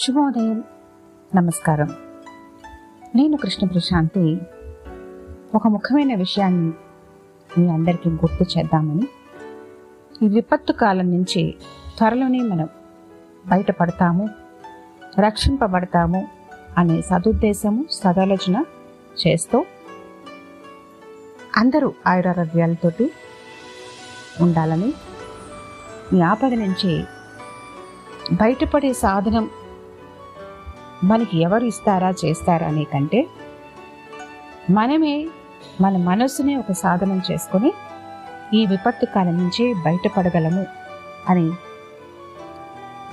శుభోదయం. నమస్కారం. నేను కృష్ణ ప్రశాంతి. ఒక ముఖ్యమైన విషయాన్ని మీ అందరికీ గుర్తు చేద్దామని. ఈ విపత్తు కాలం నుంచి త్వరలోనే మనం బయటపడతాము రక్షింపబడతాము అనే సదుద్దేశము సదాలోచన చేస్తూ అందరూ ఆయురారోగ్యాలతోటి ఉండాలని మీ ఆపద నుంచి బయటపడే సాధనం మనకి ఎవరు ఇస్తారా చేస్తారా అనే కంటే మనమే మన మనస్సునే ఒక సాధనం చేసుకొని ఈ విపత్తు కాలం నుంచి బయటపడగలము అని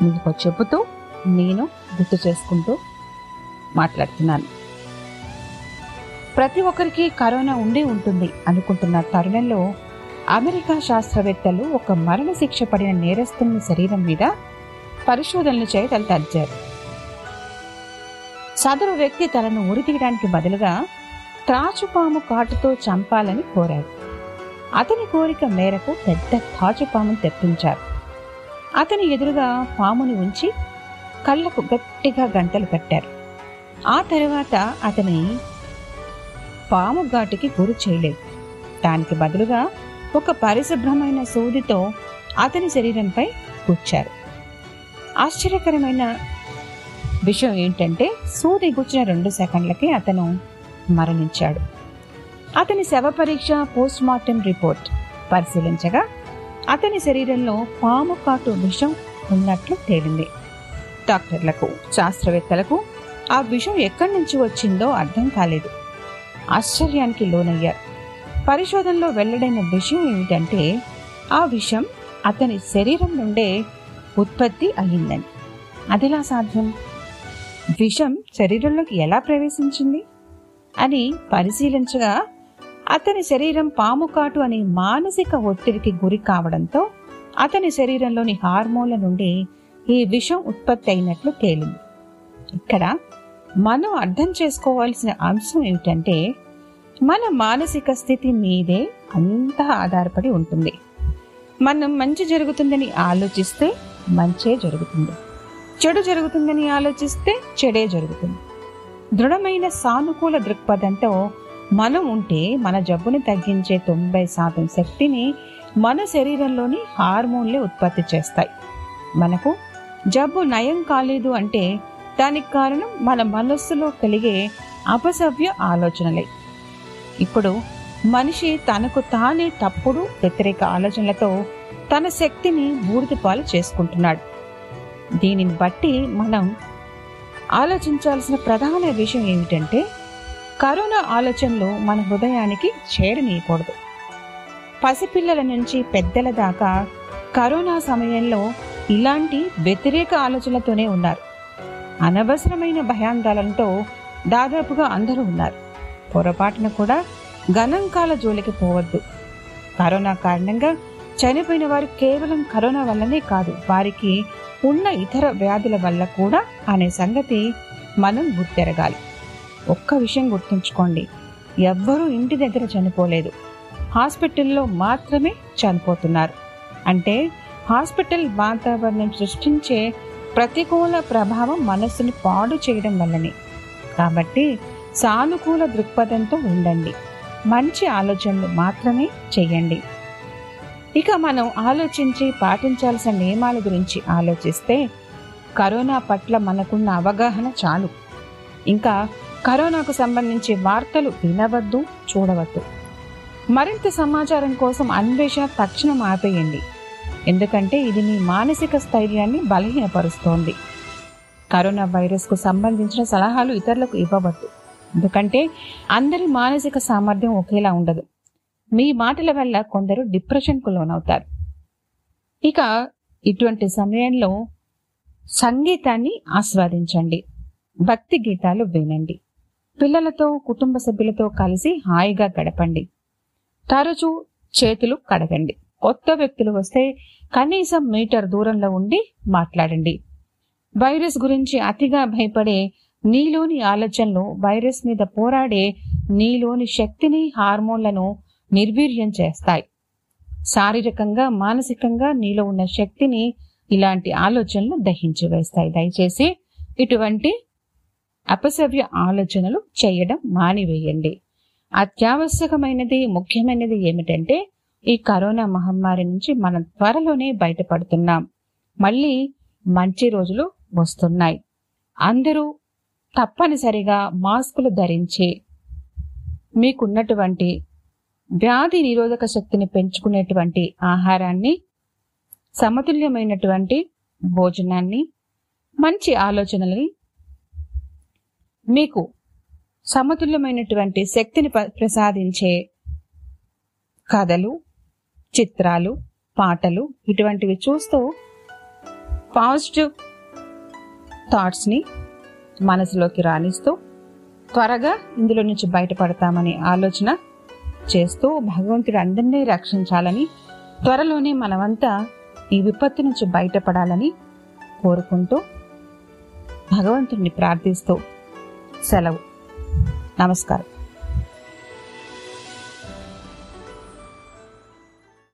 మీకు చెబుతూ నేను గుర్తు చేసుకుంటూ మాట్లాడుతున్నాను. ప్రతి ఒక్కరికి కరోనా ఉండి ఉంటుంది అనుకుంటున్న తరుణంలో అమెరికా శాస్త్రవేత్తలు ఒక మరణశిక్ష పడిన నేరస్తుని శరీరం మీద పరిశోధనలు చేయ సదరు వ్యక్తి తనను ఉరితీయడానికి బదులుగా త్రాచుపాము కాటుతో చంపాలని కోరారు. అతని కోరిక మేరకు పెద్ద త్రాచుపామును తెప్పించారు. అతని ఎదురుగా పాముని ఉంచి కళ్ళకు గట్టిగా గంటలు కట్టారు. ఆ తర్వాత అతని పాము ఘాటుకి గురి చేయలేదు. దానికి బదులుగా ఒక పరిశుభ్రమైన సూదితో అతని శరీరంపై కూర్చారు. ఆశ్చర్యకరమైన విషయం ఏంటంటే సూది గుచ్చిన రెండు సెకండ్లకి అతను మరణించాడు. అతని శవ పరీక్ష పోస్ట్ మార్టం రిపోర్ట్ పరిశీలించగా అతని శరీరంలో పాము కాటు విషం ఉన్నట్లు తేలింది. డాక్టర్లకు శాస్త్రవేత్తలకు ఆ విషం ఎక్కడి నుంచి వచ్చిందో అర్థం కాలేదు. ఆశ్చర్యానికి లోనయ్యారు. పరిశోధనలో వెల్లడైన విషయం ఏమిటంటే ఆ విషం అతని శరీరం నుండే ఉత్పత్తి అయ్యిందని. అదిలా సాధ్యం? విషం శరీరంలోకి ఎలా ప్రవేశించింది అని పరిశీలించగా అతని శరీరం పాము కాటు అనే మానసిక ఒత్తిడికి గురి కావడంతో అతని శరీరంలోని హార్మోన్ల నుండి ఈ విషం ఉత్పత్తి అయినట్లు తేలింది. ఇక్కడ మనం అర్థం చేసుకోవాల్సిన అంశం ఏమిటంటే మన మానసిక స్థితి మీదే అంతా ఆధారపడి ఉంటుంది. మనం మంచి జరుగుతుందని ఆలోచిస్తే మంచే జరుగుతుంది. చెడు జరుగుతుందని ఆలోచిస్తే చెడే జరుగుతుంది. దృఢమైన సానుకూల దృక్పథంతో మనం ఉంటే మన జబ్బుని తగ్గించే తొంభై శాతం శక్తిని మన శరీరంలోని హార్మోన్లే ఉత్పత్తి చేస్తాయి. మనకు జబ్బు నయం కాలేదు అంటే దానికి కారణం మన మనస్సులో కలిగే అపసవ్య ఆలోచనలే. ఇప్పుడు మనిషి తనకు తానే తప్పుడు వ్యతిరేక ఆలోచనలతో తన శక్తిని బూడిదపాలు చేసుకుంటున్నాడు. దీనిని బట్టి మనం ఆలోచించాల్సిన ప్రధాన విషయం ఏమిటంటే కరోనా ఆలోచనలు మన హృదయానికి చేరనీయకూడదు. పసిపిల్లల నుంచి పెద్దల దాకా కరోనా సమయంలో ఇలాంటి వ్యతిరేక ఆలోచనలతోనే ఉన్నారు. అనవసరమైన భయాందాలంతో దాదాపుగా అందరూ ఉన్నారు. పొరపాటున కూడా గణాంకాల జోలికి పోవద్దు. కరోనా కారణంగా చనిపోయిన వారు కేవలం కరోనా వల్లనే కాదు వారికి ఉన్న ఇతర వ్యాధుల వల్ల కూడా అనే సంగతి మనం గుర్తెరగాలి. ఒక్క విషయం గుర్తుంచుకోండి. ఎవ్వరూ ఇంటి దగ్గర చనిపోలేదు. హాస్పిటల్లో మాత్రమే చనిపోతున్నారు. అంటే హాస్పిటల్ వాతావరణం సృష్టించే ప్రతికూల ప్రభావం మనస్సును పాడు చేయడం వల్లనే. కాబట్టి సానుకూల దృక్పథంతో ఉండండి. మంచి ఆలోచనలు మాత్రమే చేయండి. ఇక మనం ఆలోచించి పాటించాల్సిన నియమాల గురించి ఆలోచిస్తే కరోనా పట్ల మనకున్న అవగాహన చాలు. ఇంకా కరోనాకు సంబంధించి వార్తలు వినవద్దు చూడవద్దు. మరింత సమాచారం కోసం అన్వేషణ తక్షణం ఆపేయండి. ఎందుకంటే ఇది మీ మానసిక స్థైర్యాన్ని బలహీనపరుస్తోంది. కరోనా వైరస్కు సంబంధించిన సలహాలు ఇతరులకు ఇవ్వవద్దు. ఎందుకంటే అందరి మానసిక సామర్థ్యం ఒకేలా ఉండదు. మీ మాటల వల్ల కొందరు డిప్రెషన్కు లోనవుతారు. ఇక ఇటువంటి సమయంలో సంగీతాన్ని ఆస్వాదించండి. భక్తి గీతాలు వినండి. పిల్లలతో కుటుంబ సభ్యులతో కలిసి హాయిగా గడపండి. తరచూ చేతులు కడగండి. కొత్త వ్యక్తులు వస్తే కనీసం మీటర్ దూరంలో ఉండి మాట్లాడండి. వైరస్ గురించి అతిగా భయపడే నీలోని ఆలోచనలు వైరస్ మీద పోరాడే నీలోని శక్తిని హార్మోన్లను నిర్వీర్యం చేస్తాయి. శారీరకంగా మానసికంగా నీలో ఉన్న శక్తిని ఇలాంటి ఆలోచనలు దహించి వేస్తాయి. దయచేసి ఇటువంటి అపసవ్య ఆలోచనలు చేయడం మానివేయండి. అత్యావశ్యకమైనది ముఖ్యమైనది ఏమిటంటే ఈ కరోనా మహమ్మారి నుంచి మనం త్వరలోనే బయటపడుతున్నాం. మళ్ళీ మంచి రోజులు వస్తున్నాయి. అందరూ తప్పనిసరిగా మాస్కులు ధరించి మీకున్నటువంటి వ్యాధి నిరోధక శక్తిని పెంచుకునేటువంటి ఆహారాన్ని సమతుల్యమైనటువంటి భోజనాన్ని మంచి ఆలోచనల్ని మీకు సమతుల్యమైనటువంటి శక్తిని ప్రసాదించే కథలు చిత్రాలు పాటలు ఇటువంటివి చూస్తూ పాజిటివ్ థాట్స్ని మనసులోకి రాణిస్తూ త్వరగా ఇందులో నుంచి బయటపడతామనే ఆలోచన చేస్తూ భగవంతుడు అందరినీ రక్షించాలని త్వరలోనే మనమంతా ఈ విపత్తు నుంచి బయటపడాలని కోరుకుంటూ భగవంతుడిని ప్రార్థిస్తూ సెలవు. నమస్కారం.